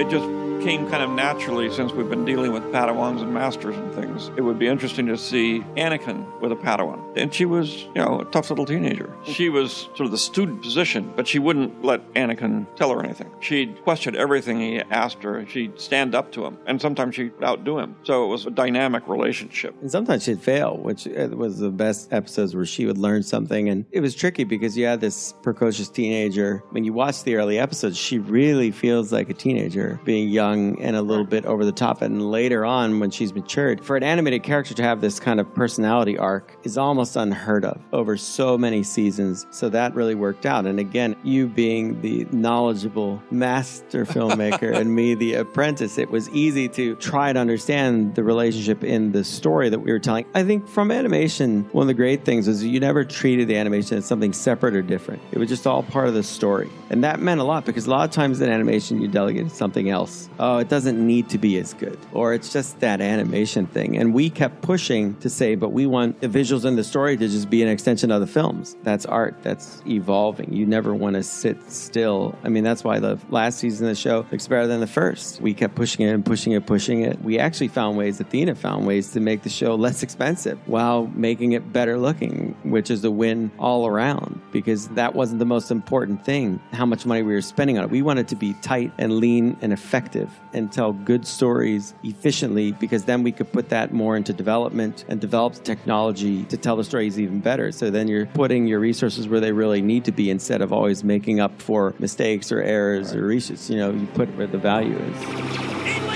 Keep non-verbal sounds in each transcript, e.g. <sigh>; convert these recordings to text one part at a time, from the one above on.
it just came kind of naturally since we've been dealing with Padawans and masters and things. It would be interesting to see Anakin with a Padawan. And she was, you know, a tough little teenager. She was sort of the student position, but she wouldn't let Anakin tell her anything. She'd question everything he asked her. She'd stand up to him, and sometimes she'd outdo him. So it was a dynamic relationship. And sometimes she'd fail, which uh, was the best episodes where she would learn something. And it was tricky because you had this precocious teenager. When you watch the early episodes, she really feels like a teenager, being young and a little bit over the top. And later on, when she's matured, for an animated character to have this kind of personality arc is almost unheard of over so many seasons. So that really worked out. And again, you being the knowledgeable master <laughs> filmmaker and me, the apprentice, it was easy to try to understand the relationship in the story that we were telling. I think from animation, one of the great things was you never treated the animation as something separate or different. It was just all part of the story. And that meant a lot because a lot of times in animation, you delegate something else oh, it doesn't need to be as good, or it's just that animation thing. And we kept pushing to say, but we want the visuals and the story to just be an extension of the films. That's art, that's evolving. You never want to sit still. I mean, that's why the last season of the show looks better than the first. We kept pushing it and pushing it, pushing it. We actually found ways, Athena found ways to make the show less expensive while making it better looking, which is a win all around because that wasn't the most important thing, how much money we were spending on it. We wanted to be tight and lean and effective and tell good stories efficiently because then we could put that more into development and develop technology to tell the stories even better. So then you're putting your resources where they really need to be instead of always making up for mistakes or errors or reshoots. You know, you put where the value is.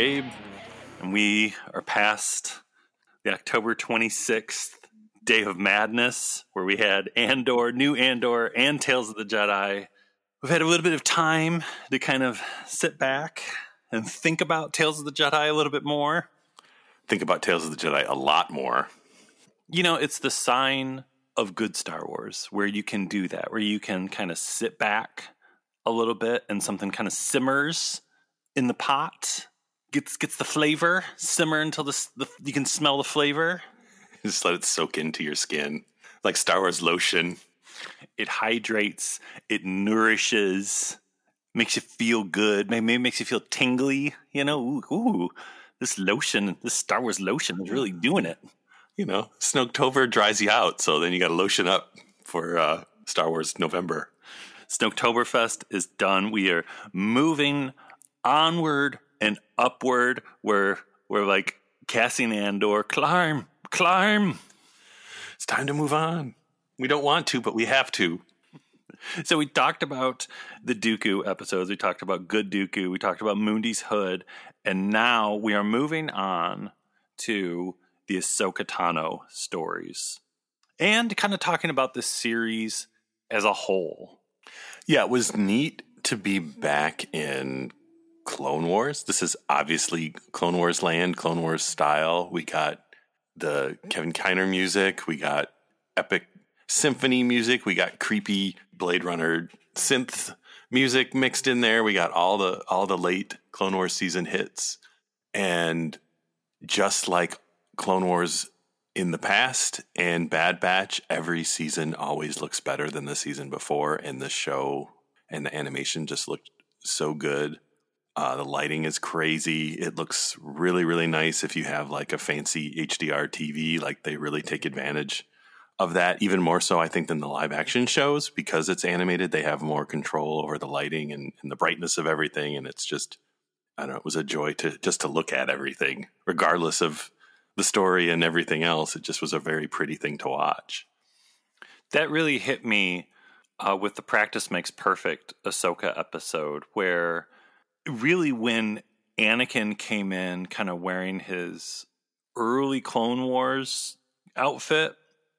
And Scabe. And we are past the October 26th Day of Madness, where we had Andor, new Andor, and Tales of the Jedi. We've had a little bit of time to kind of sit back and think about Tales of the Jedi a little bit more. Think about Tales of the Jedi a lot more. You know, it's the sign of good Star Wars where you can do that, where you can kind of sit back a little bit and something kind of simmers in the pot, gets gets the flavor, simmer until the, the you can smell the flavor. <laughs> Just let it soak into your skin. Like Star Wars lotion. It hydrates, it nourishes, makes you feel good, maybe makes you feel tingly. You know, ooh, ooh this lotion, this Star Wars lotion is really doing it. You know, Snoketober dries you out, so then you got to lotion up for uh, Star Wars November. Snoketoberfest is done. We are moving onward and upward. We're we're like Cassian Andor, climb, climb. It's time to move on. We don't want to, but we have to. So we talked about the Dooku episodes. We talked about Good Dooku. We talked about Moondy's Hood, and now we are moving on to the Ahsoka Tano stories, and kind of talking about the series as a whole. Yeah, it was neat to be back in Clone Wars. This is obviously Clone Wars land, Clone Wars style. We got the Kevin Kiner music, we got epic symphony music, we got creepy Blade Runner synth music mixed in there. We got all the all the late Clone Wars season hits. And just like Clone Wars in the past and Bad Batch, every season always looks better than the season before, and the show and the animation just looked so good. Uh, the lighting is crazy. It looks really, really nice if you have like a fancy HDR TV. Like they really take advantage of that, even more so, I think, than the live action shows because it's animated. They have more control over the lighting and, and the brightness of everything, and it's just, I don't know, it was a joy to just to look at everything, regardless of the story and everything else. It just was a very pretty thing to watch. That really hit me uh, with the Practice Makes Perfect Ahsoka episode, where really when Anakin came in kind of wearing his early Clone Wars outfit,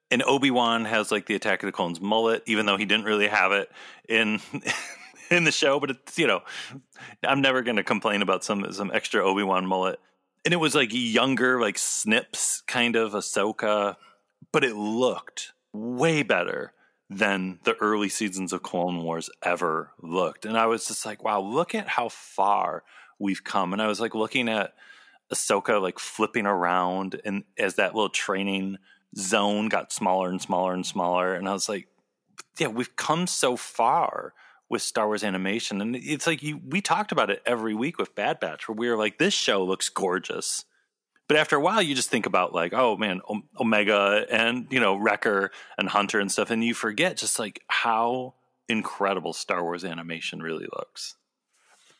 and Obi Wan has like the Attack of the Clones mullet, even though he didn't really have it in. <laughs> in the show, but it's you know, I'm never going to complain about some some extra Obi Wan mullet and it was like younger, like Snips kind of Ahsoka, but it looked way better than the early seasons of Clone Wars ever looked. And I was just like, wow, look at how far we've come. And I was like looking at Ahsoka like flipping around and as that little training zone got smaller and smaller and smaller. And I was like, yeah, we've come so far with Star Wars animation. And it's like you we talked about it every week with Bad Batch, where we were like, this show looks gorgeous. But after a while, you just think about like, oh man, Omega and you know Wrecker and Hunter and stuff, and you forget just like how incredible Star Wars animation really looks.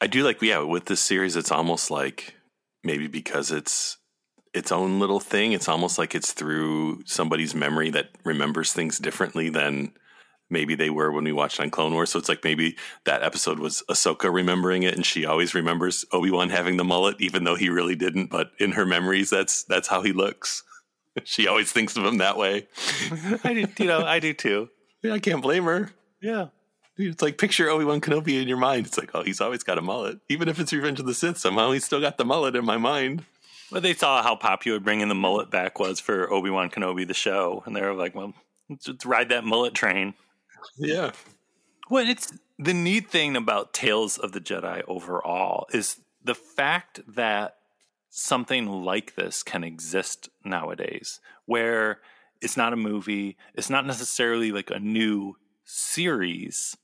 I do like, yeah, with this series, it's almost like maybe because it's its own little thing. It's almost like it's through somebody's memory that remembers things differently than maybe they were when we watched on Clone Wars. So it's like maybe that episode was Ahsoka remembering it, and she always remembers Obi Wan having the mullet, even though he really didn't. But in her memories, that's that's how he looks. <laughs> she always thinks of him that way. <laughs> I do, you know, I do too. Yeah, I can't blame her. Yeah. It's like picture Obi Wan Kenobi in your mind. It's like, oh, he's always got a mullet. Even if it's Revenge of the Sith, somehow he's still got the mullet in my mind. Well, they saw how popular bringing the mullet back was for Obi Wan Kenobi, the show, and they were like, well, let's ride that mullet train. Yeah. Well, it's the neat thing about Tales of the Jedi overall is the fact that something like this can exist nowadays, where it's not a movie, it's not necessarily like a new series.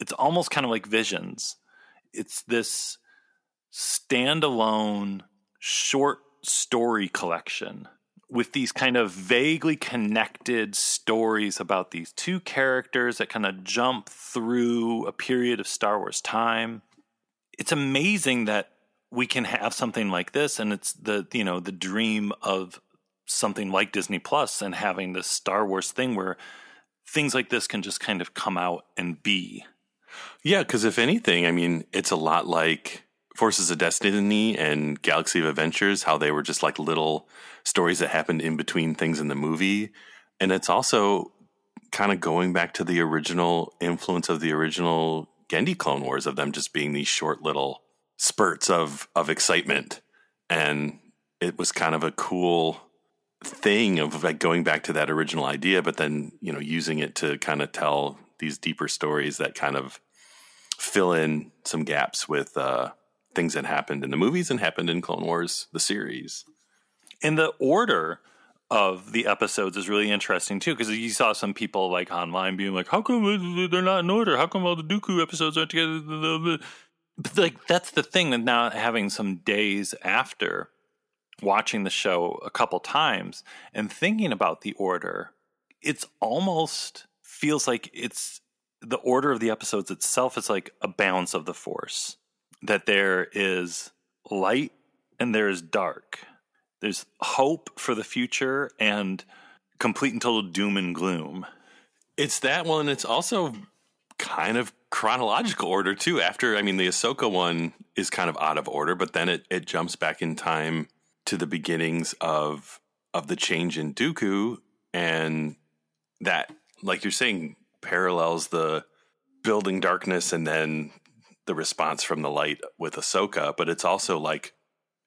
It's almost kind of like Visions. It's this standalone short story collection with these kind of vaguely connected stories about these two characters that kind of jump through a period of Star Wars time. It's amazing that we can have something like this and it's the you know the dream of something like Disney Plus and having this Star Wars thing where things like this can just kind of come out and be. Yeah, cuz if anything, I mean, it's a lot like Forces of Destiny and Galaxy of Adventures, how they were just like little stories that happened in between things in the movie. And it's also kind of going back to the original influence of the original Genndy Clone Wars of them just being these short little spurts of of excitement. And it was kind of a cool thing of like going back to that original idea, but then, you know, using it to kind of tell these deeper stories that kind of fill in some gaps with uh things that happened in the movies and happened in Clone Wars, the series. And the order of the episodes is really interesting too, because you saw some people like online being like, "How come they're not in order? How come all the Dooku episodes aren't together?" But like that's the thing that now having some days after watching the show a couple times and thinking about the order, it's almost feels like it's the order of the episodes itself is like a balance of the force that there is light and there is dark. There's hope for the future and complete and total doom and gloom. It's that one. It's also kind of chronological order too. After I mean, the Ahsoka one is kind of out of order, but then it it jumps back in time to the beginnings of of the change in Dooku, and that, like you're saying, parallels the building darkness and then the response from the light with Ahsoka, but it's also like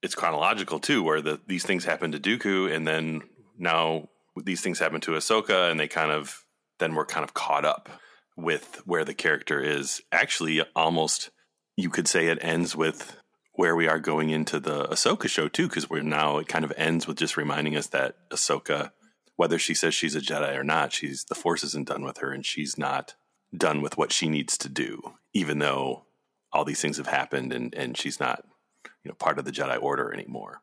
it's chronological too, where the these things happen to Dooku, and then now these things happen to Ahsoka, and they kind of then we're kind of caught up with where the character is. Actually, almost you could say it ends with where we are going into the Ahsoka show too, because we're now it kind of ends with just reminding us that Ahsoka whether she says she's a Jedi or not, she's the Force isn't done with her, and she's not done with what she needs to do, even though all these things have happened, and and she's not, you know, part of the Jedi Order anymore.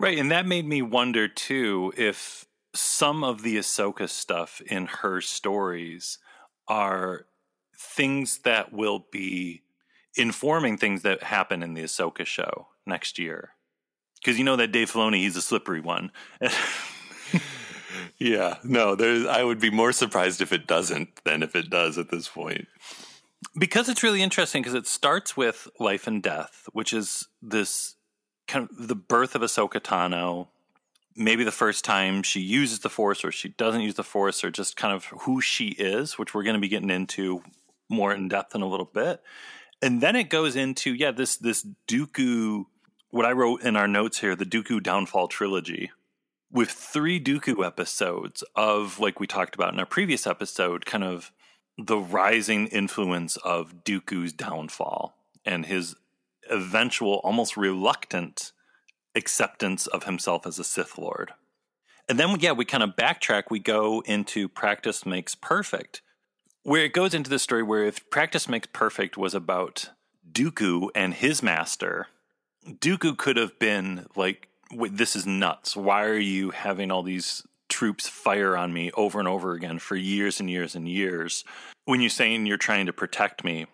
Right, and that made me wonder too if some of the Ahsoka stuff in her stories are things that will be informing things that happen in the Ahsoka show next year. Because you know that Dave Filoni, he's a slippery one. <laughs> yeah, no, there's. I would be more surprised if it doesn't than if it does at this point. Because it's really interesting because it starts with life and death, which is this kind of the birth of Ahsoka Tano. Maybe the first time she uses the Force, or she doesn't use the Force, or just kind of who she is, which we're going to be getting into more in depth in a little bit. And then it goes into yeah this this Dooku, what I wrote in our notes here, the Dooku downfall trilogy, with three Dooku episodes of like we talked about in our previous episode, kind of the rising influence of Dooku's downfall and his eventual, almost reluctant acceptance of himself as a Sith Lord. And then, yeah, we kind of backtrack. We go into practice makes perfect, where it goes into the story where if practice makes perfect was about Dooku and his master, Dooku could have been like, "This is nuts. Why are you having all these troops fire on me over and over again for years and years and years when you're saying you're trying to protect me?"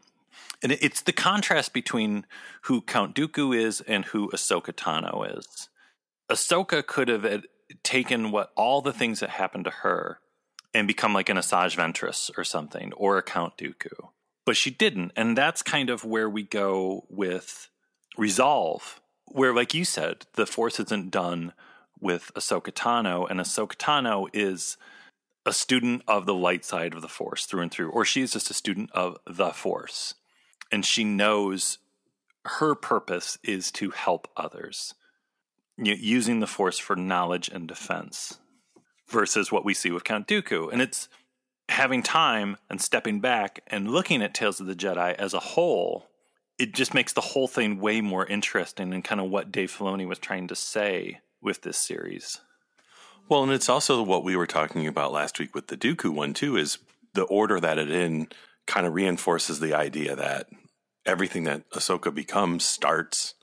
And it's the contrast between who Count Dooku is and who Ahsoka Tano is. Ahsoka could have taken what all the things that happened to her and become like an Asajj Ventress or something, or a Count Dooku. But she didn't. And that's kind of where we go with Resolve, where, like you said, the Force isn't done with Ahsoka Tano, and Ahsoka Tano is a student of the light side of the Force through and through, or she is just a student of the Force. And she knows her purpose is to help others, using the Force for knowledge and defense versus what we see with Count Dooku. And it's having time and stepping back and looking at Tales of the Jedi as a whole. It just makes the whole thing way more interesting and kind of what Dave Filoni was trying to say with this series. Well, and it's also what we were talking about last week with the Dooku one too. Is the order that it in kind of reinforces the idea that everything that Ahsoka becomes starts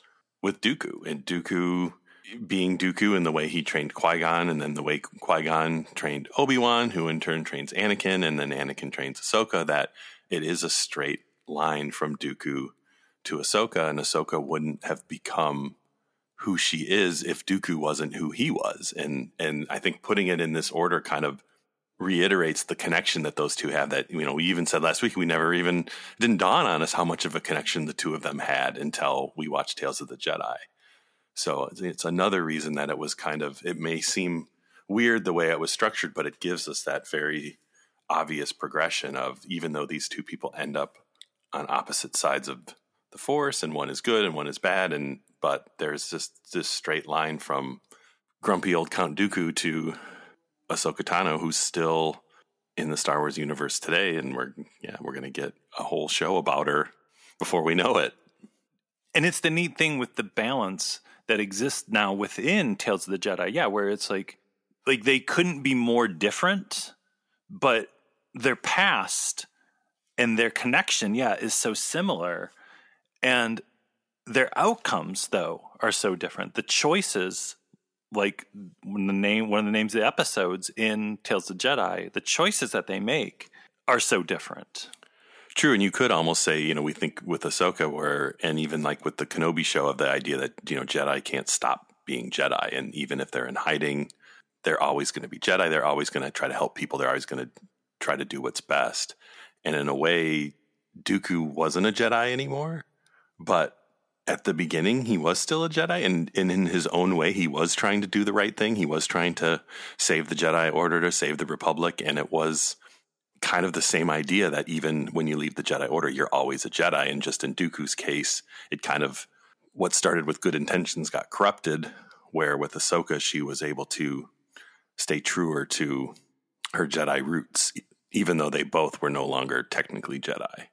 with Dooku, and Dooku being Dooku and the way he trained Qui Gon, and then the way Qui Gon trained Obi Wan, who in turn trains Anakin, and then Anakin trains Ahsoka, that it is a straight line from Dooku to Ahsoka, and Ahsoka wouldn't have become who she is if Dooku wasn't who he was. And and I think putting it in this order kind of reiterates the connection that those two have that you know we even said last week we never even didn't dawn on us how much of a connection the two of them had until we watched Tales of the Jedi. So it's another reason that it was kind of, it may seem weird the way it was structured, but it gives us that very obvious progression of even though these two people end up on opposite sides of the force and one is good and one is bad and but there's just this straight line from grumpy old Count Dooku to Ahsoka Tano who's still in the Star Wars universe today and we're yeah we're to get a whole show about her before we know it. And it's the neat thing with the balance that exists now within Tales of the Jedi. Yeah, where it's like like they couldn't be more different, but their past and their connection, yeah, is so similar. And their outcomes though are so different. The choices like the name one of the names of the episodes in Tales of the Jedi, the choices that they make are so different. True, and you could almost say, you know, we think with Ahsoka, where, and even like with the Kenobi show, of the idea that you know Jedi can't stop being Jedi, and even if they're in hiding, they're always going to be Jedi. They're always going to try to help people. They're always going to try to do what's best. And in a way, Dooku wasn't a Jedi anymore, but at the beginning he was still a Jedi, and, and in his own way, he was trying to do the right thing. He was trying to save the Jedi Order, to save the Republic, and it was kind of the same idea that even when you leave the Jedi Order, you're always a Jedi. And just in Dooku's case, it kind of what started with good intentions got corrupted. Where with Ahsoka, she was able to stay truer to her Jedi roots, even though they both were no longer technically Jedi.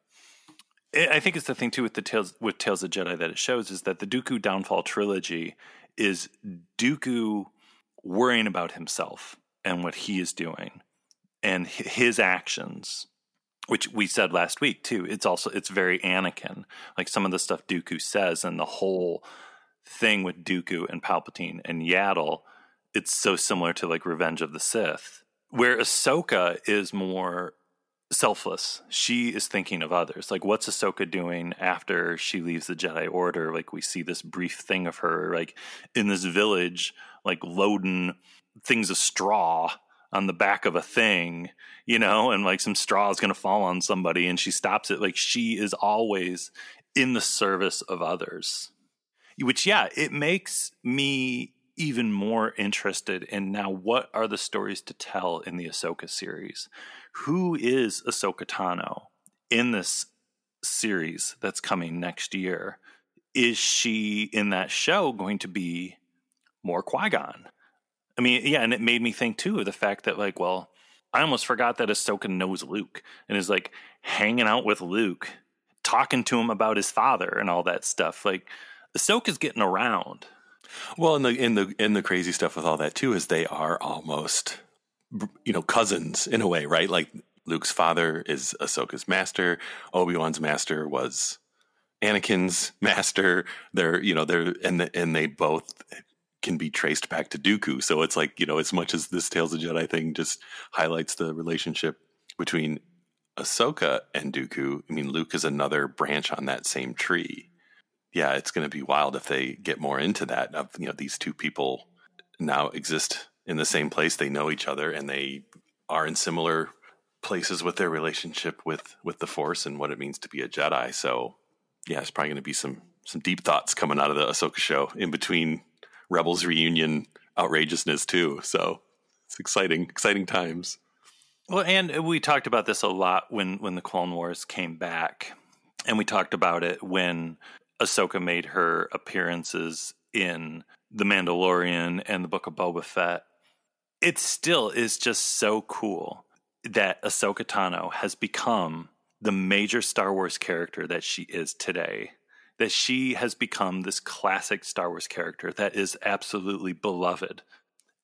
I think it's the thing too with the tales with Tales of Jedi that it shows is that the Dooku downfall trilogy is Dooku worrying about himself and what he is doing and his actions which we said last week too. It's also it's very anakin. Like some of the stuff dooku says and the whole thing with dooku and palpatine and yaddle it's so similar to like revenge of the sith where ahsoka is more selfless she is thinking of others like what's ahsoka doing after she leaves the jedi order like we see this brief thing of her like in this village like loading things of straw on the back of a thing, you know, and like some straw is going to fall on somebody and she stops it. Like she is always in the service of others, which, yeah, it makes me even more interested in now what are the stories to tell in the Ahsoka series? Who is Ahsoka Tano in this series that's coming next year? Is she in that show going to be more Qui Gon? I mean, yeah, and it made me think too of the fact that like, well, I almost forgot that Ahsoka knows Luke and is like hanging out with Luke, talking to him about his father and all that stuff. Like Ahsoka's getting around. Well, and the in the in the crazy stuff with all that too is they are almost you know cousins in a way, right? Like Luke's father is Ahsoka's master, Obi Wan's master was Anakin's <laughs> master. They're you know they're and the, and they both can be traced back to Dooku. So it's like, you know, as much as this Tales of Jedi thing just highlights the relationship between Ahsoka and Dooku, I mean, Luke is another branch on that same tree. Yeah, it's going to be wild if they get more into that. Of you know, these two people now exist in the same place. They know each other, and they are in similar places with their relationship with with the Force and what it means to be a Jedi. So, yeah, it's probably going to be some some deep thoughts coming out of the Ahsoka show in between Rebels reunion outrageousness too. So it's exciting, exciting times. Well, and we talked about this a lot when when the Clone Wars came back, and we talked about it when Ahsoka made her appearances in The Mandalorian and the Book of Boba Fett. It still is just so cool that Ahsoka Tano has become the major Star Wars character that she is today that she has become this classic Star Wars character that is absolutely beloved.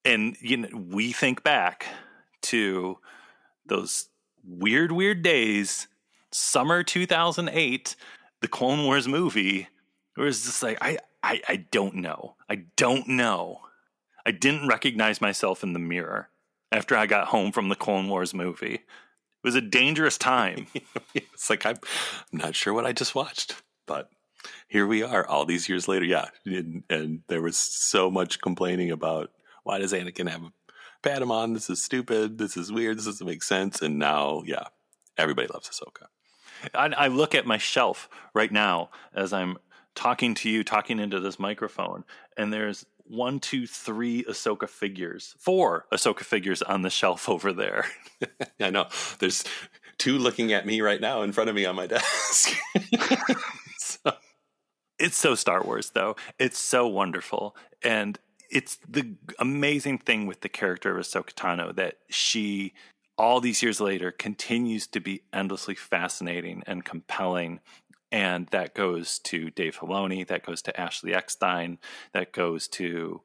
And you know, we think back to those weird, weird days, summer 2008, the Clone Wars movie, where it's just like, I, I, I don't know. I don't know. I didn't recognize myself in the mirror after I got home from the Clone Wars movie. It was a dangerous time. <laughs> it's like, I'm not sure what I just watched, but here we are all these years later. Yeah. And, and, there was so much complaining about why does Anakin have a Padawan? This is stupid. This is weird. This doesn't make sense. And now, yeah, everybody loves Ahsoka. I, I look at my shelf right now as I'm talking to you, talking into this microphone, and there's one, two, three Ahsoka figures, four Ahsoka figures on the shelf <laughs> over there. <laughs> I know. There's two looking at me right now in front of me on my desk. <laughs> so. It's so Star Wars, though. It's so wonderful. And it's the amazing thing with the character of Ahsoka Tano that she, all these years later, continues to be endlessly fascinating and compelling. And that goes to Dave Filoni, that goes to Ashley Eckstein, that goes to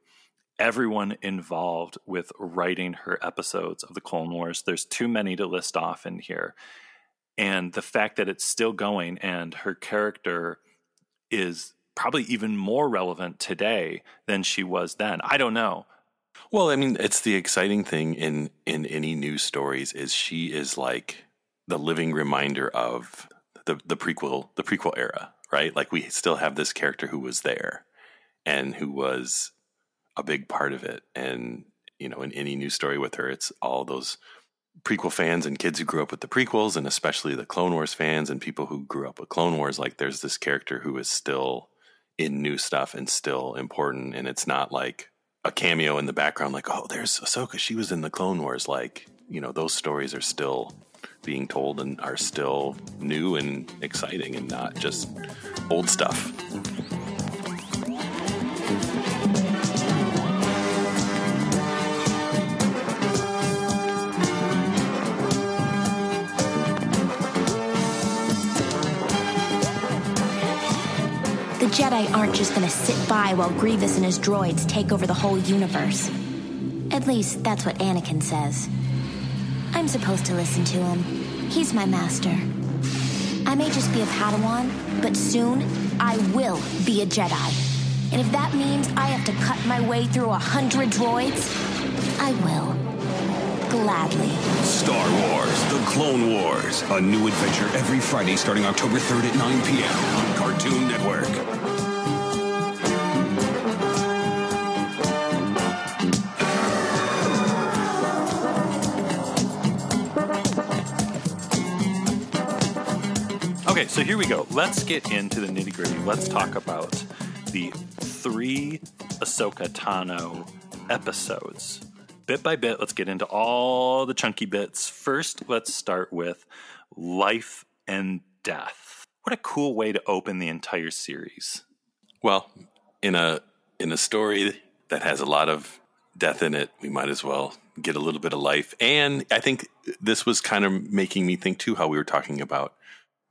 everyone involved with writing her episodes of the Clone Wars. There's too many to list off in here. And the fact that it's still going and her character is probably even more relevant today than she was then. I don't know. Well, I mean, it's the exciting thing in in any news stories is she is like the living reminder of the the prequel the prequel era, right? Like we still have this character who was there and who was a big part of it. And you know, in any new story with her, it's all those prequel fans and kids who grew up with the prequels, and especially the Clone Wars fans and people who grew up with Clone Wars. Like, there's this character who is still in new stuff and still important, and it's not like a cameo in the background, like, oh, there's Ahsoka, she was in the Clone Wars. Like, you know, those stories are still being told and are still new and exciting and not just old stuff. The Jedi aren't just gonna sit by while Grievous and his droids take over the whole universe. At least, that's what Anakin says. I'm supposed to listen to him. He's my master. I may just be a Padawan, but soon I will be a Jedi. And if that means I have to cut my way through a hundred droids, I will. Gladly. Star Wars The Clone Wars. A new adventure every Friday starting October 3rd at 9 p.m. on Cartoon Network. So here we go. Let's get into the nitty gritty. Let's talk about the three Ahsoka Tano episodes. Bit by bit, let's get into all the chunky bits. First, let's start with life and death. What a cool way to open the entire series. Well, in a in a story that has a lot of death in it, we might as well get a little bit of life. And I think this was kind of making me think too how we were talking about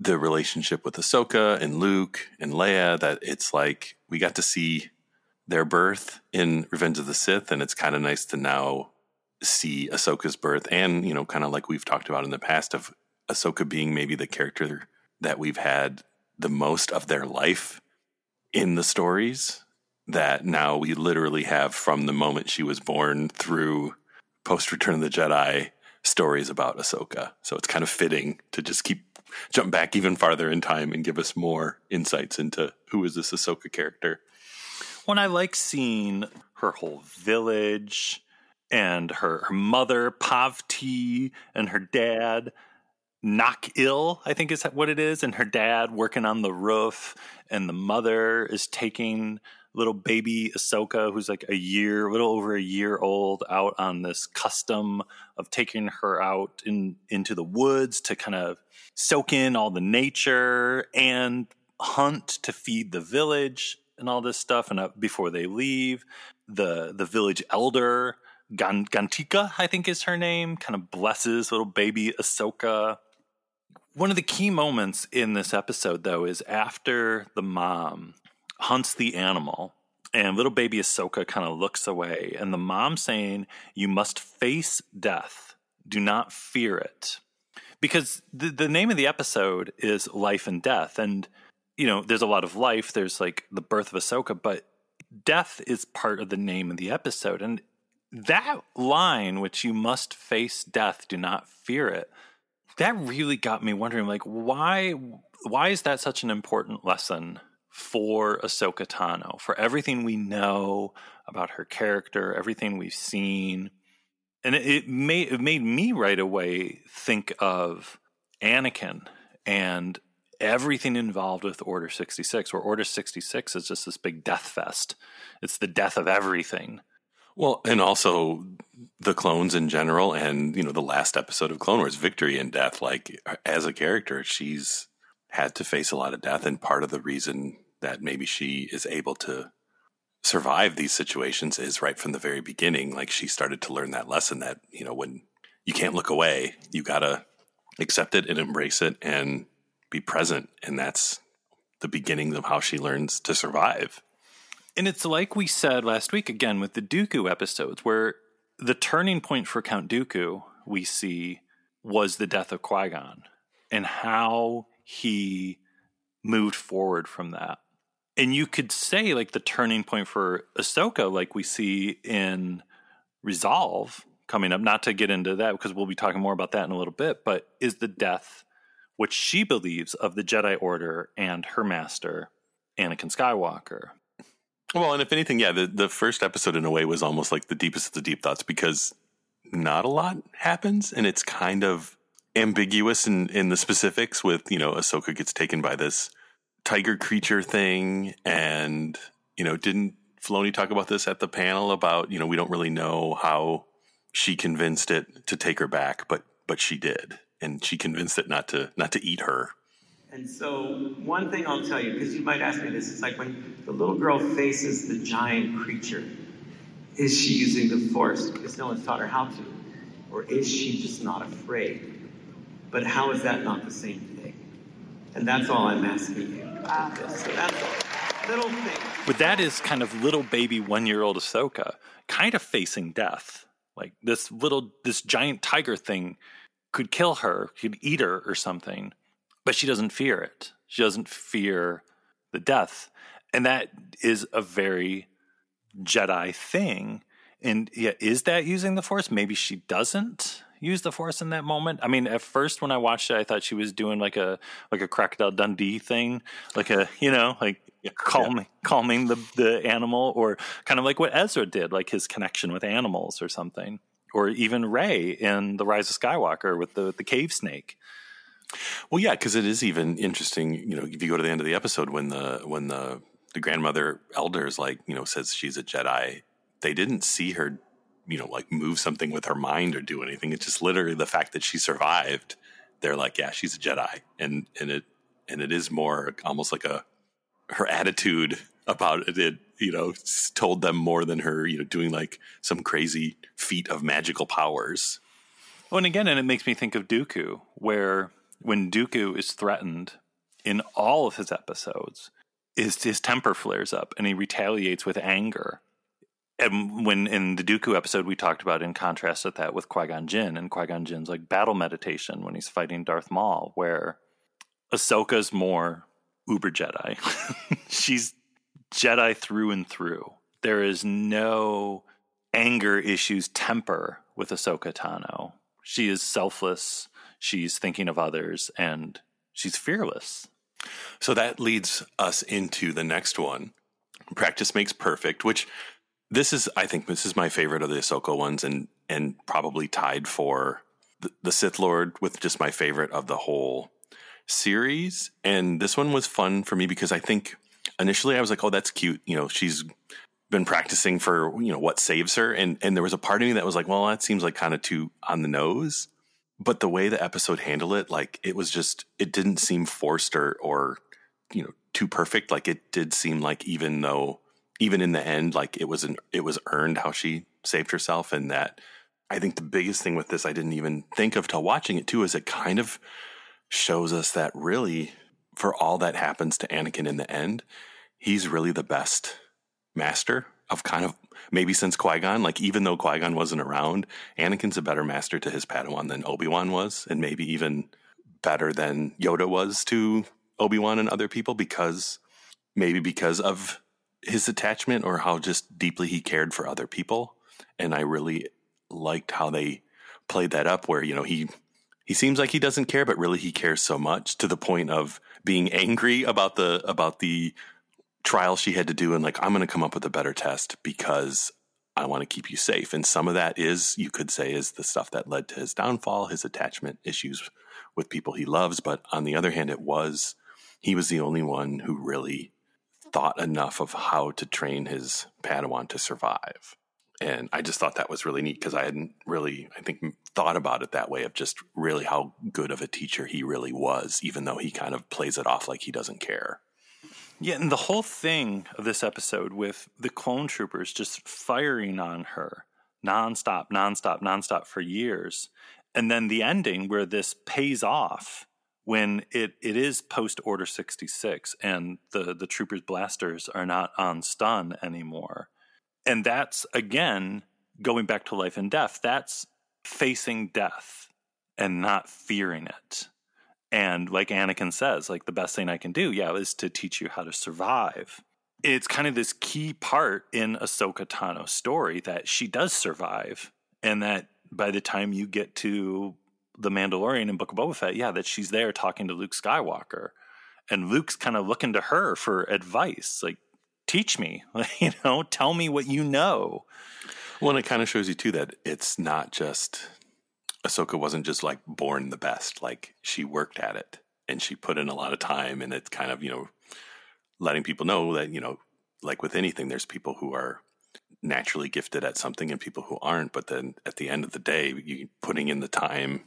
the relationship with Ahsoka and Luke and Leia that it's like we got to see their birth in Revenge of the Sith, and it's kind of nice to now see Ahsoka's birth, and you know, kind of like we've talked about in the past of Ahsoka being maybe the character that we've had the most of their life in the stories that now we literally have from the moment she was born through post Return of the Jedi stories about Ahsoka. So it's kind of fitting to just keep jump back even farther in time and give us more insights into who is this Ahsoka character. When I like seeing her whole village and her, her mother, Pavti, and her dad, Nak-Il, I think is what it is, and her dad working on the roof, and the mother is taking little baby Ahsoka, who's like a year, a little over a year old, out on this custom of taking her out in into the woods to kind of soak in all the nature and hunt to feed the village and all this stuff. And uh, before they leave, the the village elder Gantika, I think is her name, kind of blesses little baby Ahsoka. One of the key moments in this episode, though, is after the mom hunts the animal and little baby Ahsoka kind of looks away, and the mom saying, You must face death, do not fear it. Because the, the name of the episode is Life and Death. And, you know, there's a lot of life, there's like the birth of Ahsoka, but death is part of the name of the episode. And that line, which you must face death, do not fear it, that really got me wondering, like, why why is that such an important lesson for Ahsoka Tano, for everything we know about her character, everything we've seen. And it, it made it made me right away think of Anakin and everything involved with Order 66, where Order 66 is just this big death fest. It's the death of everything. Well, and also the clones in general, and you know the last episode of Clone Wars, Victory and Death. Like as a character, she's had to face a lot of death, and part of the reason that maybe she is able to survive these situations is right from the very beginning. Like she started to learn that lesson that, you know, when you can't look away, you got to accept it and embrace it and be present. And that's the beginning of how she learns to survive. And it's like we said last week again with the Dooku episodes, where the turning point for Count Dooku we see was the death of Qui Gon and how he moved forward from that and you could say like the turning point for Ahsoka, like we see in Resolve coming up. Not to get into that because we'll be talking more about that in a little bit, but is the death which she believes of the Jedi Order and her master, Anakin Skywalker. Well, and if anything, yeah, the, the first episode in a way was almost like the deepest of the deep thoughts because not a lot happens and it's kind of ambiguous in, in the specifics with, you know, Ahsoka gets taken by this tiger creature thing and you know didn't Filoni talk about this at the panel about you know we don't really know how she convinced it to take her back but but she did. And she convinced it not to not to eat her. And so one thing I'll tell you because you might ask me this it's like when the little girl faces the giant creature is she using the force? Because no one's taught her how to. Or is she just not afraid? But how is that not the same thing? And that's all I'm asking you but that is kind of little baby one year old Ahsoka, kind of facing death Like this little, this giant tiger thing could kill her, could eat her or something, but she doesn't fear it. She doesn't fear the death. And that is a very Jedi thing. And yeah, is that using the Force? Maybe she doesn't use the Force in that moment. I mean, at first when I watched it, I thought she was doing like a like a Crocodile Dundee thing, like a you know like calming calming the the animal, or kind of like what Ezra did, like his connection with animals or something, or even Rey in the Rise of Skywalker with the the cave snake. Well, yeah, because it is even interesting. You know, if you go to the end of the episode when the when the the grandmother elders like you know says she's a Jedi, they didn't see her, you know, like move something with her mind or do anything. It's just literally the fact that she survived. They're like, yeah, she's a Jedi, and and it and it is more almost like a her attitude about it. it you know, told them more than her, you know, doing like some crazy feat of magical powers. Well, and again, and it makes me think of Dooku, where when Dooku is threatened in all of his episodes, his, his temper flares up and he retaliates with anger. And when in the Dooku episode, we talked about in contrast with that with Qui Gon Jinn and Qui Gon Jinn's like battle meditation when he's fighting Darth Maul, where Ahsoka's more uber Jedi. <laughs> She's Jedi through and through. There is no anger issues temper with Ahsoka Tano. She is selfless. She's thinking of others and she's fearless. So that leads us into the next one. Practice makes perfect, which this is, I think, this is my favorite of the Ahsoka ones, and and probably tied for the, the Sith Lord with just my favorite of the whole series. And this one was fun for me because I think initially I was like, oh, that's cute. You know, she's been practicing for you know what saves her, and and there was a part of me that was like, well, that seems like kind of too on the nose. But the way the episode handled it, like it was just, it didn't seem forced or or you know too perfect. Like it did seem like even though even in the end, like it was an it was earned how she saved herself, and that I think the biggest thing with this I didn't even think of till watching it too is it kind of shows us that really for all that happens to Anakin in the end, he's really the best master of kind of maybe since Qui Gon. Like even though Qui Gon wasn't around, Anakin's a better master to his Padawan than Obi Wan was, and maybe even better than Yoda was to Obi Wan and other people because maybe because of his attachment or how just deeply he cared for other people. And I really liked how they played that up where, you know, he he seems like he doesn't care, but really he cares so much to the point of being angry about the about the trial she had to do and like I'm going to come up with a better test because I want to keep you safe. And some of that is you could say is the stuff that led to his downfall, his attachment issues with people he loves, but on the other hand it was he was the only one who really thought enough of how to train his Padawan to survive. And I just thought that was really neat because I hadn't really, I think, thought about it that way of just really how good of a teacher he really was, even though he kind of plays it off like he doesn't care. Yeah, and the whole thing of this episode with the clone troopers just firing on her nonstop, nonstop, nonstop for years. And then the ending where this pays off when it, it is post Order 66 and the, the troopers' blasters are not on stun anymore. And that's, again, going back to life and death. That's facing death and not fearing it. And like Anakin says, like the best thing I can do, yeah, is to teach you how to survive. It's kind of this key part in Ahsoka Tano's story that she does survive, and that by the time you get to the Mandalorian and Book of Boba Fett, yeah, that she's there talking to Luke Skywalker, and Luke's kind of looking to her for advice, like teach me, <laughs> you know, tell me what you know. Well, and it kind of shows you too that it's not just Ahsoka wasn't just like born the best; like she worked at it and she put in a lot of time, and it's kind of you know letting people know that you know, like with anything, there's people who are naturally gifted at something and people who aren't. But then at the end of the day, you putting in the time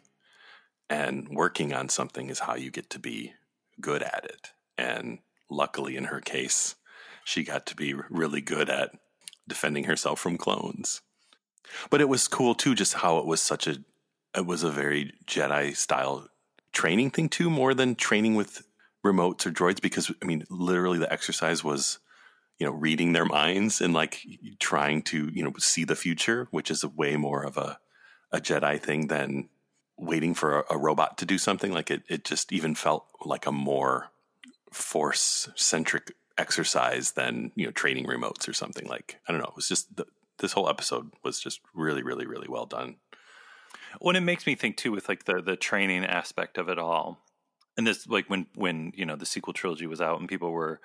and working on something is how you get to be good at it. And luckily, in her case, she got to be really good at defending herself from clones. But it was cool too, just how it was such a, it was a very Jedi style training thing too, more than training with remotes or droids. Because I mean, literally, the exercise was, you know, reading their minds and like trying to you know see the future, which is a way more of a a Jedi thing than waiting for a, a robot to do something. Like it, it just even felt like a more force centric exercise than you know training remotes or something. Like I don't know. It was just the, this whole episode was just really, really, really well done. Well, it makes me think too with like the the training aspect of it all, and this like when when you know the sequel trilogy was out and people were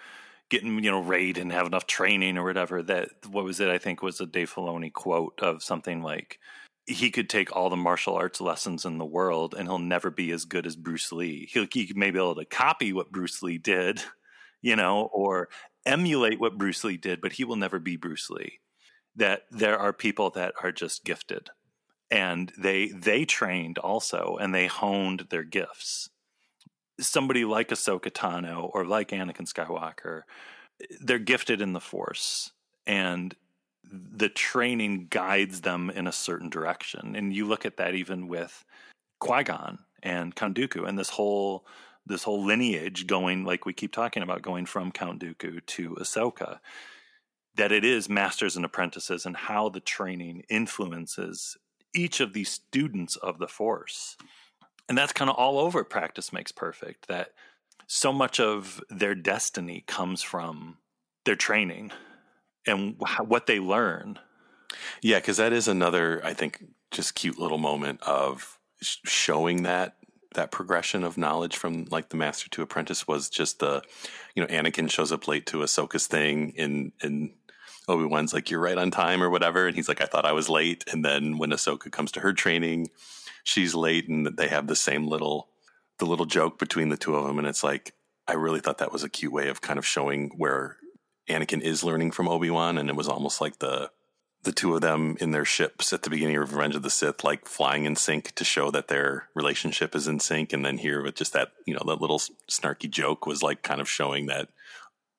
getting you know raid and have enough training or whatever. That what was it? I think was a Dave Filoni quote of something like he could take all the martial arts lessons in the world and he'll never be as good as Bruce Lee. He'll, he may be able to copy what Bruce Lee did, <laughs> you know, or emulate what Bruce Lee did, but he will never be Bruce Lee. That there are people that are just gifted and they they trained also and they honed their gifts. Somebody like Ahsoka Tano or like Anakin Skywalker, they're gifted in the Force, and the training guides them in a certain direction. And you look at that even with Qui Gon and Count Dooku, and this whole this whole lineage going, like we keep talking about, going from Count Dooku to Ahsoka. That it is masters and apprentices, and how the training influences each of these students of the Force. And that's kind of all over practice makes perfect. That so much of their destiny comes from their training and what they learn. Yeah, because that is another, I think, just cute little moment of sh- showing that that progression of knowledge from like the master to apprentice was just the, you know, Anakin shows up late to Ahsoka's thing in in Obi Wan's like, "You're right on time" or whatever, and he's like, "I thought I was late." And then when Ahsoka comes to her training, she's late, and they have the same little the little joke between the two of them, and it's like. I really thought that was a cute way of kind of showing where Anakin is learning from Obi Wan, and it was almost like the the two of them in their ships at the beginning of Revenge of the Sith, like flying in sync to show that their relationship is in sync. And then here with just that, you know, that little snarky joke was like kind of showing that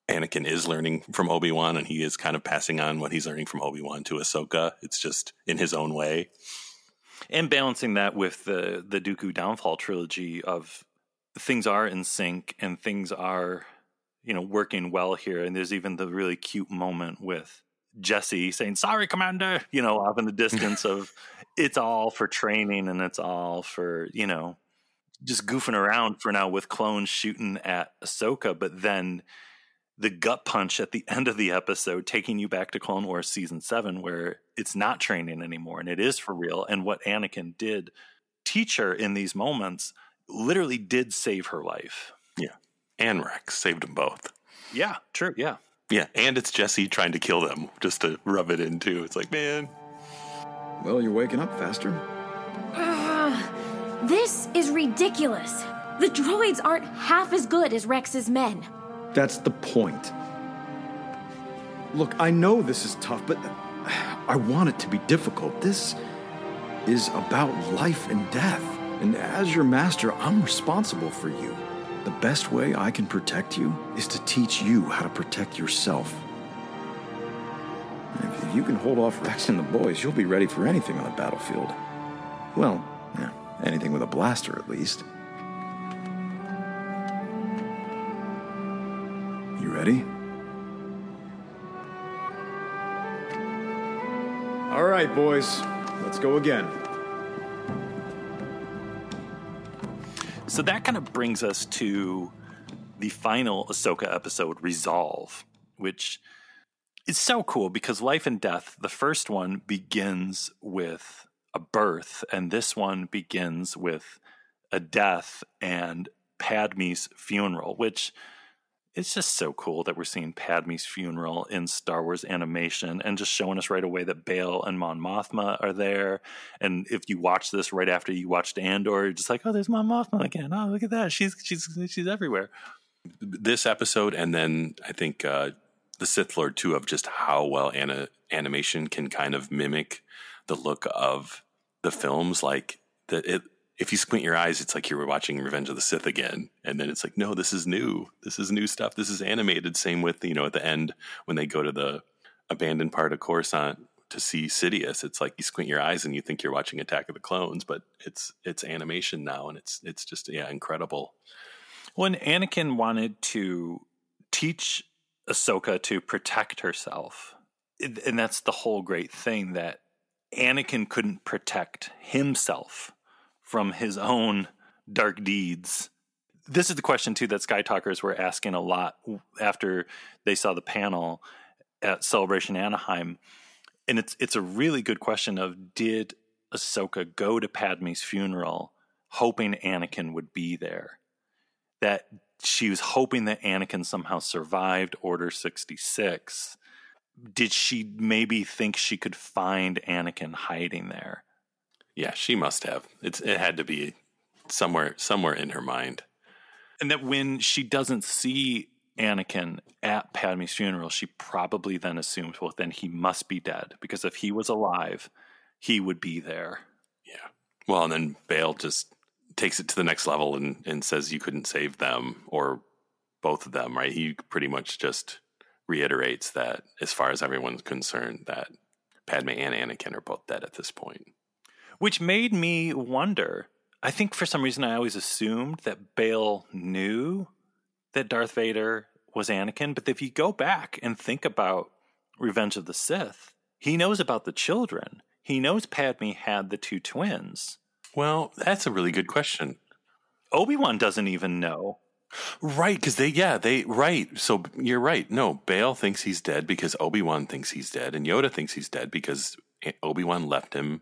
Anakin is learning from Obi Wan, and he is kind of passing on what he's learning from Obi Wan to Ahsoka. It's just in his own way, and balancing that with the the Dooku Downfall trilogy of things are in sync and things are you know, working well here. And there's even the really cute moment with Jesse saying, Sorry, Commander, you know, off in the distance <laughs> of it's all for training and it's all for, you know, just goofing around for now with clones shooting at Ahsoka, but then the gut punch at the end of the episode taking you back to Clone Wars season seven, where it's not training anymore and it is for real. And what Anakin did teach her in these moments literally did save her life. Yeah and Rex saved them both. Yeah, true. Yeah. Yeah, and it's Jesse trying to kill them just to rub it in too. It's like, man. Well, you're waking up faster. Ugh, this is ridiculous. The droids aren't half as good as Rex's men. That's the point. Look, I know this is tough, but I want it to be difficult. This is about life and death. And as your master, I'm responsible for you. The best way I can protect you is to teach you how to protect yourself. If you can hold off Rex and the boys, you'll be ready for anything on the battlefield. Well, yeah, anything with a blaster at least. You ready? All right, boys. Let's go again. So that kind of brings us to the final Ahsoka episode, Resolve, which is so cool because life and death, the first one begins with a birth, and this one begins with a death and Padme's funeral, which it's just so cool that we're seeing Padme's funeral in Star Wars animation and just showing us right away that Bail and Mon Mothma are there. And if you watch this right after you watched Andor, you're just like, oh, there's Mon Mothma again. Oh, look at that. She's she's she's everywhere. This episode, and then I think uh, the Sith Lord too, of just how well animation can kind of mimic the look of the films. Like that, it if you squint your eyes, it's like you were watching Revenge of the Sith again. And then it's like, no, this is new. This is new stuff. This is animated. Same with, you know, at the end when they go to the abandoned part of Coruscant to see Sidious, it's like you squint your eyes and you think you're watching Attack of the Clones, but it's it's animation now and it's it's just yeah, incredible. When Anakin wanted to teach Ahsoka to protect herself, and that's the whole great thing that Anakin couldn't protect himself from his own dark deeds. This is the question too that Sky Talkers were asking a lot after they saw the panel at Celebration Anaheim, and it's it's a really good question of did Ahsoka go to Padme's funeral hoping Anakin would be there? That she was hoping that Anakin somehow survived Order sixty six did she maybe think she could find Anakin hiding there? Yeah, she must have. It's it had to be somewhere somewhere in her mind. And that when she doesn't see Anakin at Padme's funeral, she probably then assumes, well, then he must be dead because if he was alive, he would be there. Yeah. Well, and then Bail just takes it to the next level and, and says you couldn't save them or both of them, right? He pretty much just reiterates that as far as everyone's concerned, that Padme and Anakin are both dead at this point. Which made me wonder. I think for some reason I always assumed that Bail knew that Darth Vader was Anakin, but if you go back and think about Revenge of the Sith, he knows about the children. He knows Padme had the two twins. Well, that's a really good question. Obi Wan doesn't even know Right, because they, yeah, they, right. So you're right. No, Bail thinks he's dead because Obi Wan thinks he's dead, and Yoda thinks he's dead because Obi Wan left him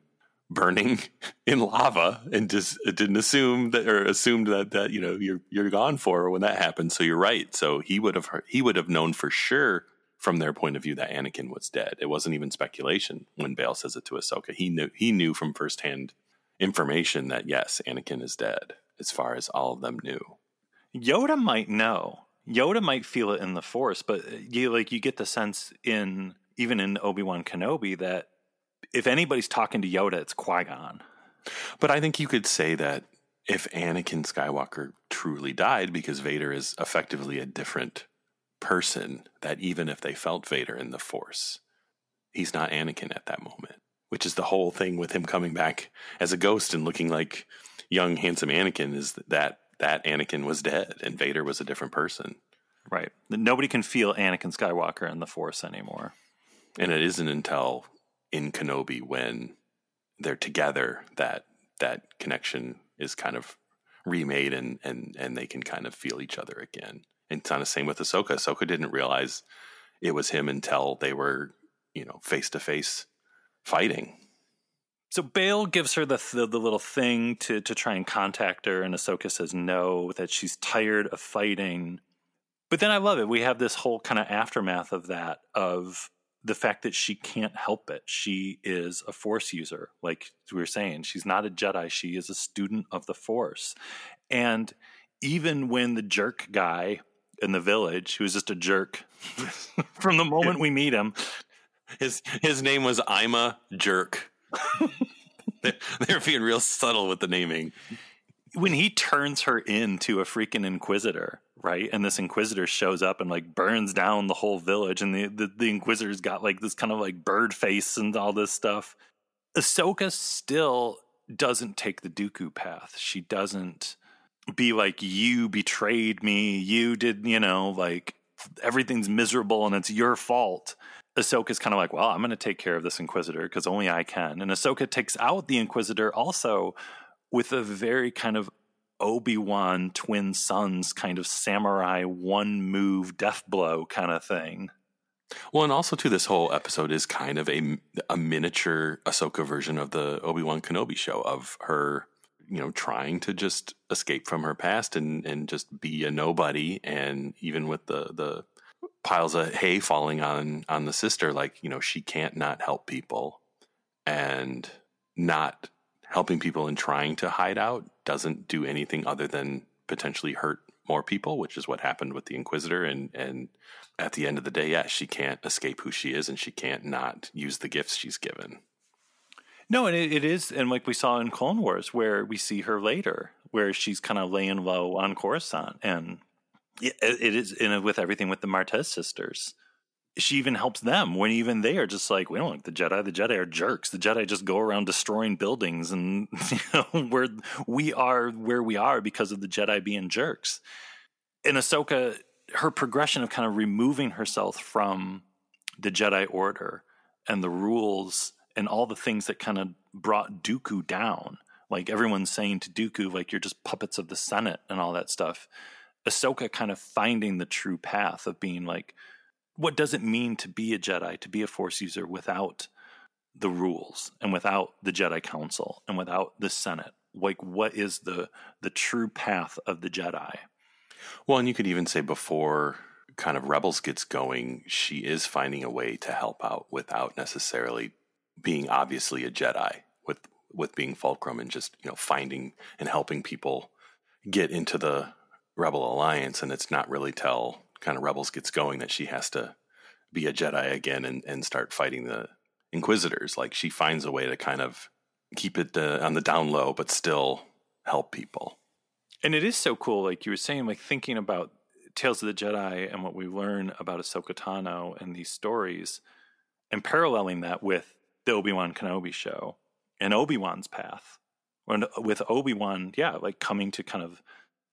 burning <laughs> in lava and just didn't assume that or assumed that that you know you're you're gone for when that happened. So you're right. So he would have he would have known for sure from their point of view that Anakin was dead. It wasn't even speculation when Bail says it to Ahsoka. He knew he knew from firsthand information that yes, Anakin is dead. As far as all of them knew. Yoda might know. Yoda might feel it in the Force, but uh, you like you get the sense in even in Obi Wan Kenobi that if anybody's talking to Yoda, it's Qui Gon. But I think you could say that if Anakin Skywalker truly died, because Vader is effectively a different person, that even if they felt Vader in the Force, he's not Anakin at that moment. Which is the whole thing with him coming back as a ghost and looking like young, handsome Anakin is that that Anakin was dead and Vader was a different person. Right. Nobody can feel Anakin Skywalker in the Force anymore. And it isn't until in Kenobi when they're together that that connection is kind of remade and and and they can kind of feel each other again. And kind of same with Ahsoka. Ahsoka didn't realize it was him until they were, you know, face to face fighting. So Bail gives her the, the, the little thing to to try and contact her, and Ahsoka says no, that she's tired of fighting. But then I love it. We have this whole kind of aftermath of that of the fact that she can't help it. She is a Force user, like we were saying. She's not a Jedi. She is a student of the Force, and even when the jerk guy in the village, who's just a jerk <laughs> from the moment we meet him, his his name was Ima Jerk. <laughs> They're being real subtle with the naming. When he turns her into a freaking inquisitor, right? And this inquisitor shows up and like burns down the whole village, and the, the, the inquisitor's got like this kind of like bird face and all this stuff. Ahsoka still doesn't take the Dooku path. She doesn't be like, you betrayed me. You did, you know, like everything's miserable and it's your fault. Ahsoka's kind of like, well, I'm going to take care of this Inquisitor because only I can. And Ahsoka takes out the Inquisitor also with a very kind of Obi Wan twin suns kind of samurai one move death blow kind of thing. Well, and also too, this whole episode is kind of a a miniature Ahsoka version of the Obi Wan Kenobi show of her, you know, trying to just escape from her past and and just be a nobody, and even with the the piles of hay falling on on the sister like you know she can't not help people and not helping people and trying to hide out doesn't do anything other than potentially hurt more people which is what happened with the inquisitor and and at the end of the day yeah she can't escape who she is and she can't not use the gifts she's given no and it, it is and like we saw in clone wars where we see her later where she's kind of laying low on coruscant and it is in with everything with the Martez sisters. She even helps them when even they are just like, we don't like the Jedi. The Jedi are jerks. The Jedi just go around destroying buildings, and <laughs> you know, where we are where we are because of the Jedi being jerks. In Ahsoka, her progression of kind of removing herself from the Jedi Order and the rules and all the things that kind of brought Dooku down. Like everyone's saying to Dooku, like you're just puppets of the Senate and all that stuff. Ahsoka kind of finding the true path of being like, what does it mean to be a Jedi, to be a Force user without the rules and without the Jedi Council and without the Senate? Like, what is the the true path of the Jedi? Well, and you could even say before kind of Rebels gets going, she is finding a way to help out without necessarily being obviously a Jedi with with being Fulcrum and just you know finding and helping people get into the Rebel Alliance, and it's not really till kind of Rebels gets going that she has to be a Jedi again and, and start fighting the Inquisitors. Like she finds a way to kind of keep it uh, on the down low, but still help people. And it is so cool, like you were saying, like thinking about Tales of the Jedi and what we learn about Ahsoka Tano and these stories, and paralleling that with the Obi Wan Kenobi show and Obi Wan's path. And with Obi Wan, yeah, like coming to kind of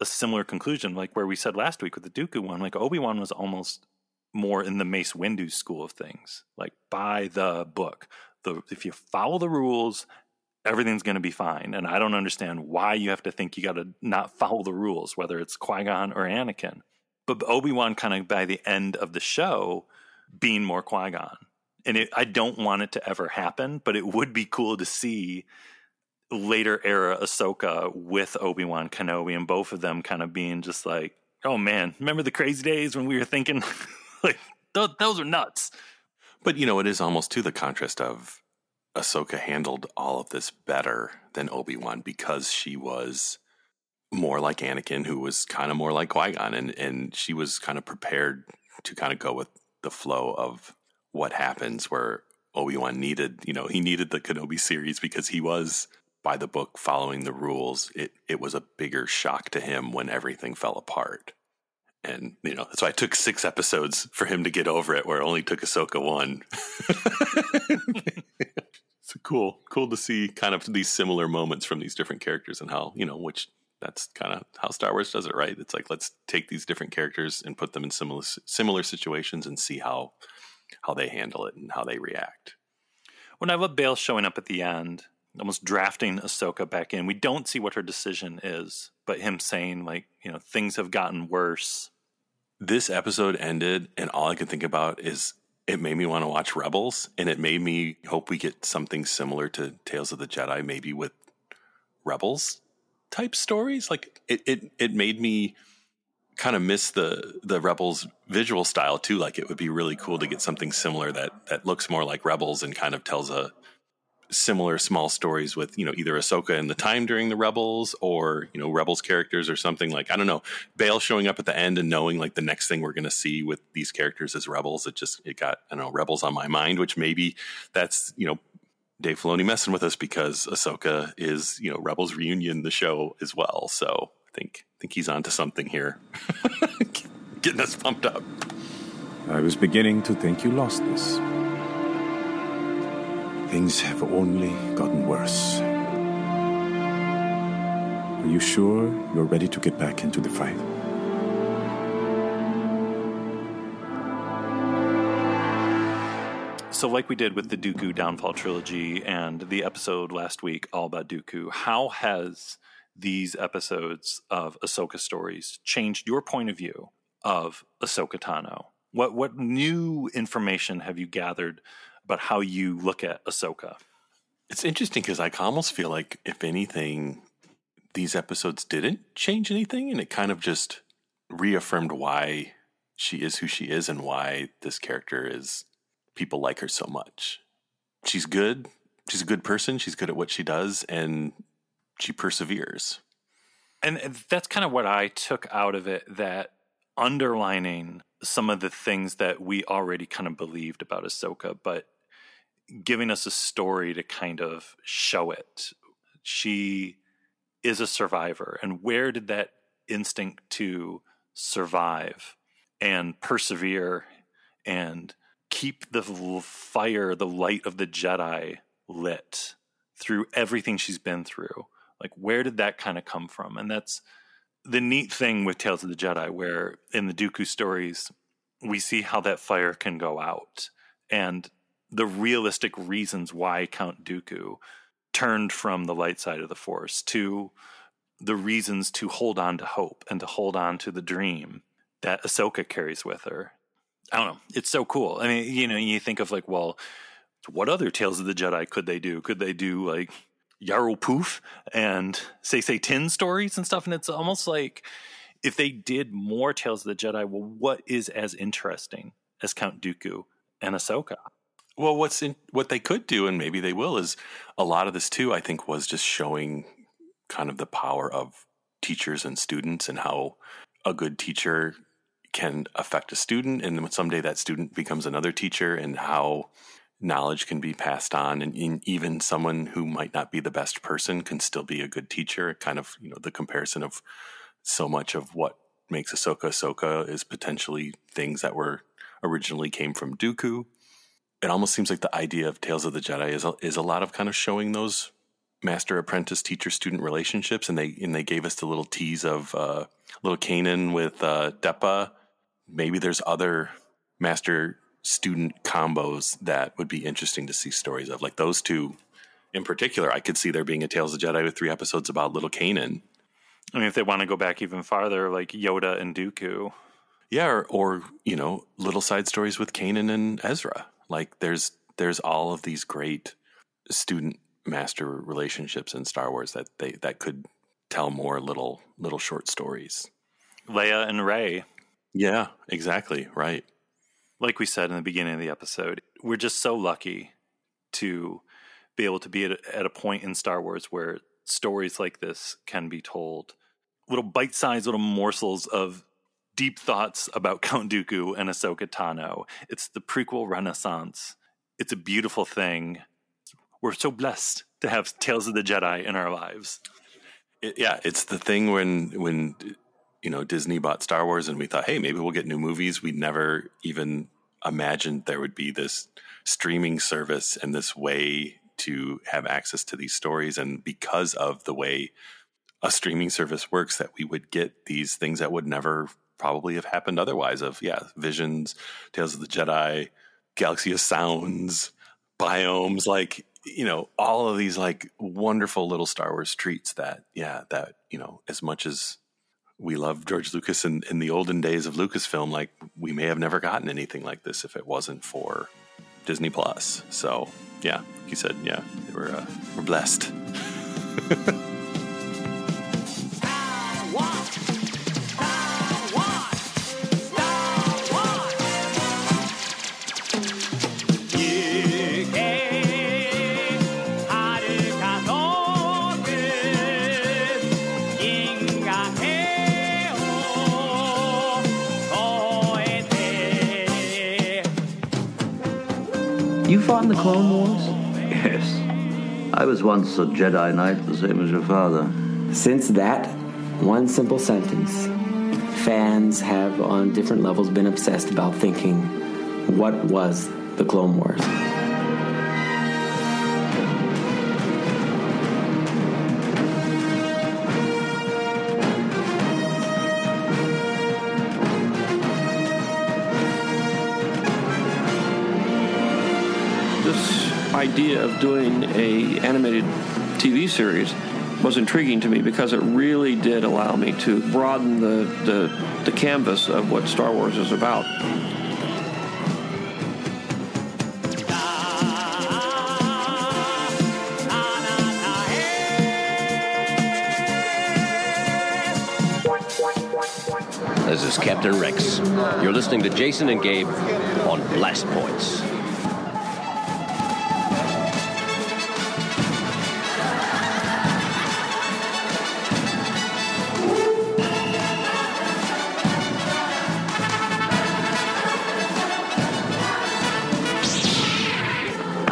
a similar conclusion, like where we said last week with the Dooku one, like Obi Wan was almost more in the Mace Windu school of things, like by the book. The if you follow the rules, everything's going to be fine. And I don't understand why you have to think you got to not follow the rules, whether it's Qui Gon or Anakin. But Obi Wan, kind of by the end of the show, being more Qui Gon. And it, I don't want it to ever happen, but it would be cool to see later era Ahsoka with Obi Wan Kenobi, and both of them kind of being just like, "Oh man, remember the crazy days when we were thinking <laughs> like th- those are nuts." But you know, it is almost to the contrast of Ahsoka handled all of this better than Obi Wan because she was more like Anakin, who was kind of more like Qui Gon, and and she was kind of prepared to kind of go with the flow of what happens. Where Obi Wan needed, you know, he needed the Kenobi series because he was by the book, following the rules. It it was a bigger shock to him when everything fell apart. And you know that's why it took six episodes for him to get over it, where it only took Ahsoka one. <laughs> it's cool, cool to see kind of these similar moments from these different characters and how you know which that's kind of how Star Wars does it, right? It's like let's take these different characters and put them in similar similar situations and see how how they handle it and how they react. When I love Bail showing up at the end, almost drafting Ahsoka back in, we don't see what her decision is, but him saying like, you know, things have gotten worse. This episode ended, and all I could think about is it made me want to watch Rebels, and it made me hope we get something similar to Tales of the Jedi, maybe with Rebels type stories. Like it, it, it made me kind of miss the the Rebels visual style too. Like it would be really cool to get something similar that that looks more like Rebels and kind of tells a similar small stories with you know either Ahsoka in the time during the Rebels or you know Rebels characters or something like I don't know Bail showing up at the end and knowing like the next thing we're going to see with these characters is Rebels. It just it got I don't know Rebels on my mind, which maybe that's you know Dave Filoni messing with us because Ahsoka is you know Rebels reunion the show as well. So I think I think he's onto something here, <laughs> getting us pumped up. I was beginning to think you lost this. Things have only gotten worse. Are you sure you're ready to get back into the fight? So, like we did with the Dooku Downfall trilogy and the episode last week all about Dooku, how has these episodes of Ahsoka stories changed your point of view of Ahsoka Tano? What what new information have you gathered about how you look at Ahsoka? It's interesting because I almost feel like, if anything, these episodes didn't change anything, and it kind of just reaffirmed why she is who she is and why this character is people like her so much. She's good. She's a good person. She's good at what she does, and she perseveres. And that's kind of what I took out of it that underlining some of the things that we already kind of believed about Ahsoka, but giving us a story to kind of show it. She is a survivor. And where did that instinct to survive and persevere and keep the fire, the light of the Jedi lit through everything she's been through. Like, where did that kind of come from? And that's the neat thing with Tales of the Jedi, where in the Dooku stories, we see how that fire can go out and the realistic reasons why Count Dooku turned from the light side of the Force to the reasons to hold on to hope and to hold on to the dream that Ahsoka carries with her. I don't know. It's so cool. I mean, you know, you think of like, well, what other Tales of the Jedi could they do? Could they do like Yarael Poof and Saesee Tiin stories and stuff? And it's almost like if they did more Tales of the Jedi, well, what is as interesting as Count Dooku and Ahsoka? Well, what's in, what they could do, and maybe they will, is a lot of this too. I think was just showing kind of the power of teachers and students, and how a good teacher can affect a student, and someday that student becomes another teacher, and how knowledge can be passed on, and even someone who might not be the best person can still be a good teacher. Kind of, you know, the comparison of so much of what makes Ahsoka Ahsoka is potentially things that were originally came from Dooku it almost seems like the idea of Tales of the Jedi is a, is a lot of kind of showing those master apprentice teacher student relationships, and they and they gave us the little tease of uh, little Kanan with uh, Depa. Maybe there's other master student combos that would be interesting to see stories of, like those two in particular. I could see there being a Tales of the Jedi with three episodes about little Kanan. I mean, if they want to go back even farther, like Yoda and Dooku. Yeah, or, or you know, little side stories with Kanan and Ezra. Like there's there's all of these great student master relationships in Star Wars that they that could tell more little little short stories. Leia and Rey. Yeah, exactly. Right. Like we said in the beginning of the episode, we're just so lucky to be able to be at a, at a point in Star Wars where stories like this can be told. Little bite-sized little morsels of deep thoughts about <laughs> Count Dooku and Ahsoka Tano. It's the prequel renaissance. It's a beautiful thing. We're so blessed to have Tales of the Jedi in our lives. It, yeah, it's the thing when when you know Disney bought Star Wars and we thought, hey, maybe we'll get new movies. We never even imagined there would be this streaming service and this way to have access to these stories. And because of the way a streaming service works, that we would get these things that would never probably have happened otherwise of yeah visions tales of the jedi galaxy of sounds biomes like you know all of these like wonderful little star wars treats that yeah that you know as much as we love george lucas in, in the olden days of lucasfilm like we may have never gotten anything like this if it wasn't for disney plus. So yeah he said yeah we're uh, we're blessed <laughs> fought in the Clone Wars? Yes. I was once a Jedi Knight, the same as your father. Since that one simple sentence, fans have on different levels been obsessed about thinking, what was the Clone Wars? Idea of doing a animated TV series was intriguing to me because it really did allow me to broaden the, the, the canvas of what Star Wars is about. This is Captain Rex. You're listening to Jason and Gabe on Blast Points.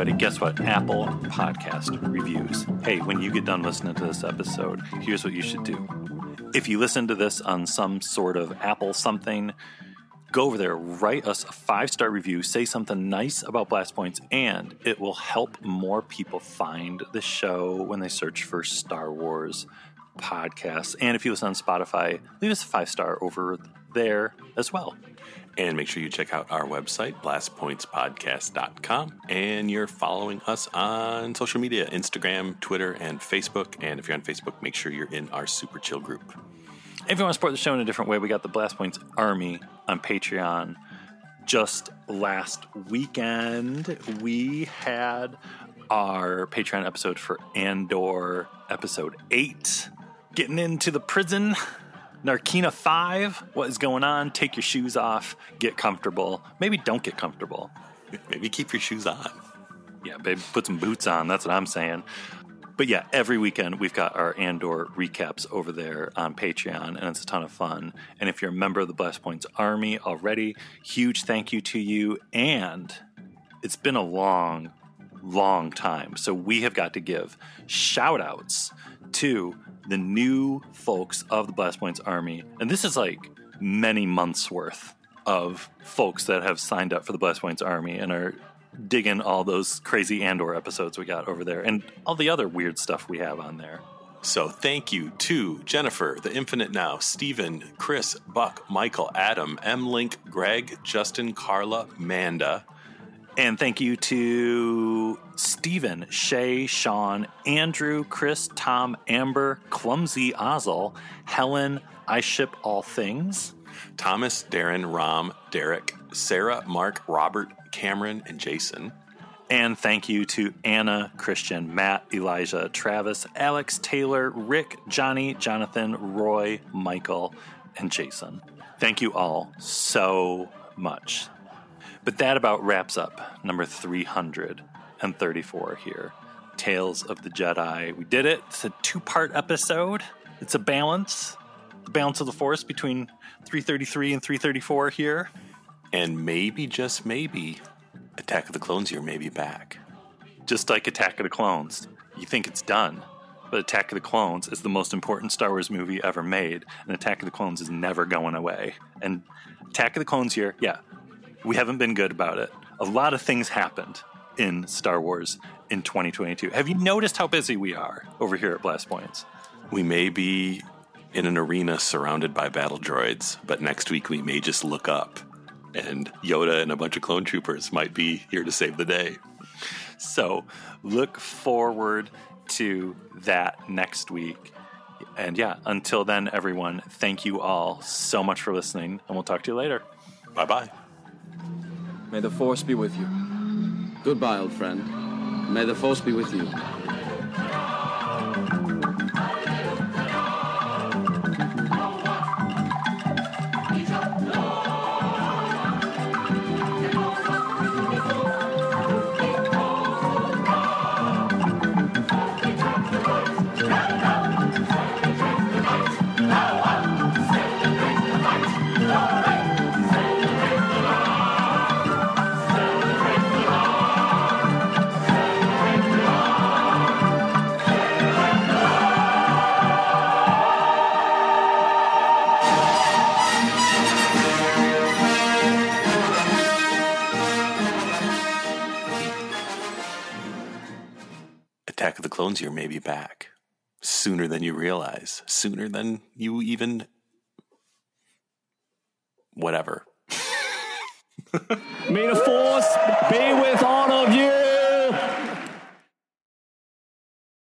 Everybody, guess what? Apple Podcast reviews. Hey, when you get done listening to this episode, here's what you should do. If you listen to this on some sort of Apple something, go over there, write us a five star review, say something nice about Blast Points, and it will help more people find the show when they search for Star Wars podcasts. And if you listen on Spotify, leave us a five star over there as well. And make sure you check out our website, blastpointspodcast.com. And you're following us on social media Instagram, Twitter, and Facebook. And if you're on Facebook, make sure you're in our Super Chill group. If you want to support the show in a different way, we got the Blast Points Army on Patreon. Just last weekend, we had our Patreon episode for Andor, episode 8. Getting into the prison. Narkina 5, what is going on? Take your shoes off, get comfortable. Maybe don't get comfortable. Maybe keep your shoes on. Yeah, baby, put some boots on. That's what I'm saying. But yeah, every weekend we've got our Andor recaps over there on Patreon, and it's a ton of fun. And if you're a member of the Blast Points Army already, huge thank you to you. And it's been a long, long time. So we have got to give shout outs to the new folks of the Blast Points Army. And this is like many months worth of folks that have signed up for the Blast Points Army and are digging all those crazy Andor episodes we got over there and all the other weird stuff we have on there. So thank you to Jennifer, The Infinite Now, Stephen, Chris, Buck, Michael, Adam, M. Link, Greg, Justin, Carla, Manda. And thank you to Stephen, Shay, Sean, Andrew, Chris, Tom, Amber, Clumsy Ozzel, Helen, I Ship All Things, Thomas, Darren, Rom, Derek, Sarah, Mark, Robert, Cameron, and Jason. And thank you to Anna, Christian, Matt, Elijah, Travis, Alex, Taylor, Rick, Johnny, Jonathan, Roy, Michael, and Jason. Thank you all so much. But that about wraps up number 334 here Tales of the Jedi. We did it. It's a two part episode, it's a balance, the balance of the Force between 333 and 334 here. And maybe, just maybe, Attack of the Clones year may be back. Just like Attack of the Clones. You think it's done, but Attack of the Clones is the most important Star Wars movie ever made, and Attack of the Clones is never going away. And Attack of the Clones here, yeah, we haven't been good about it. A lot of things happened in Star Wars in 2022. Have you noticed how busy we are over here at Blast Points? We may be in an arena surrounded by battle droids, but next week we may just look up and Yoda and a bunch of clone troopers might be here to save the day. So look forward to that next week. And yeah, until then, everyone, thank you all so much for listening, and we'll talk to you later. Bye bye. May the Force be with you. Goodbye, old friend. May the Force be with you. Clones year may be back sooner than you realize, sooner than you even. Whatever. May the force be with all.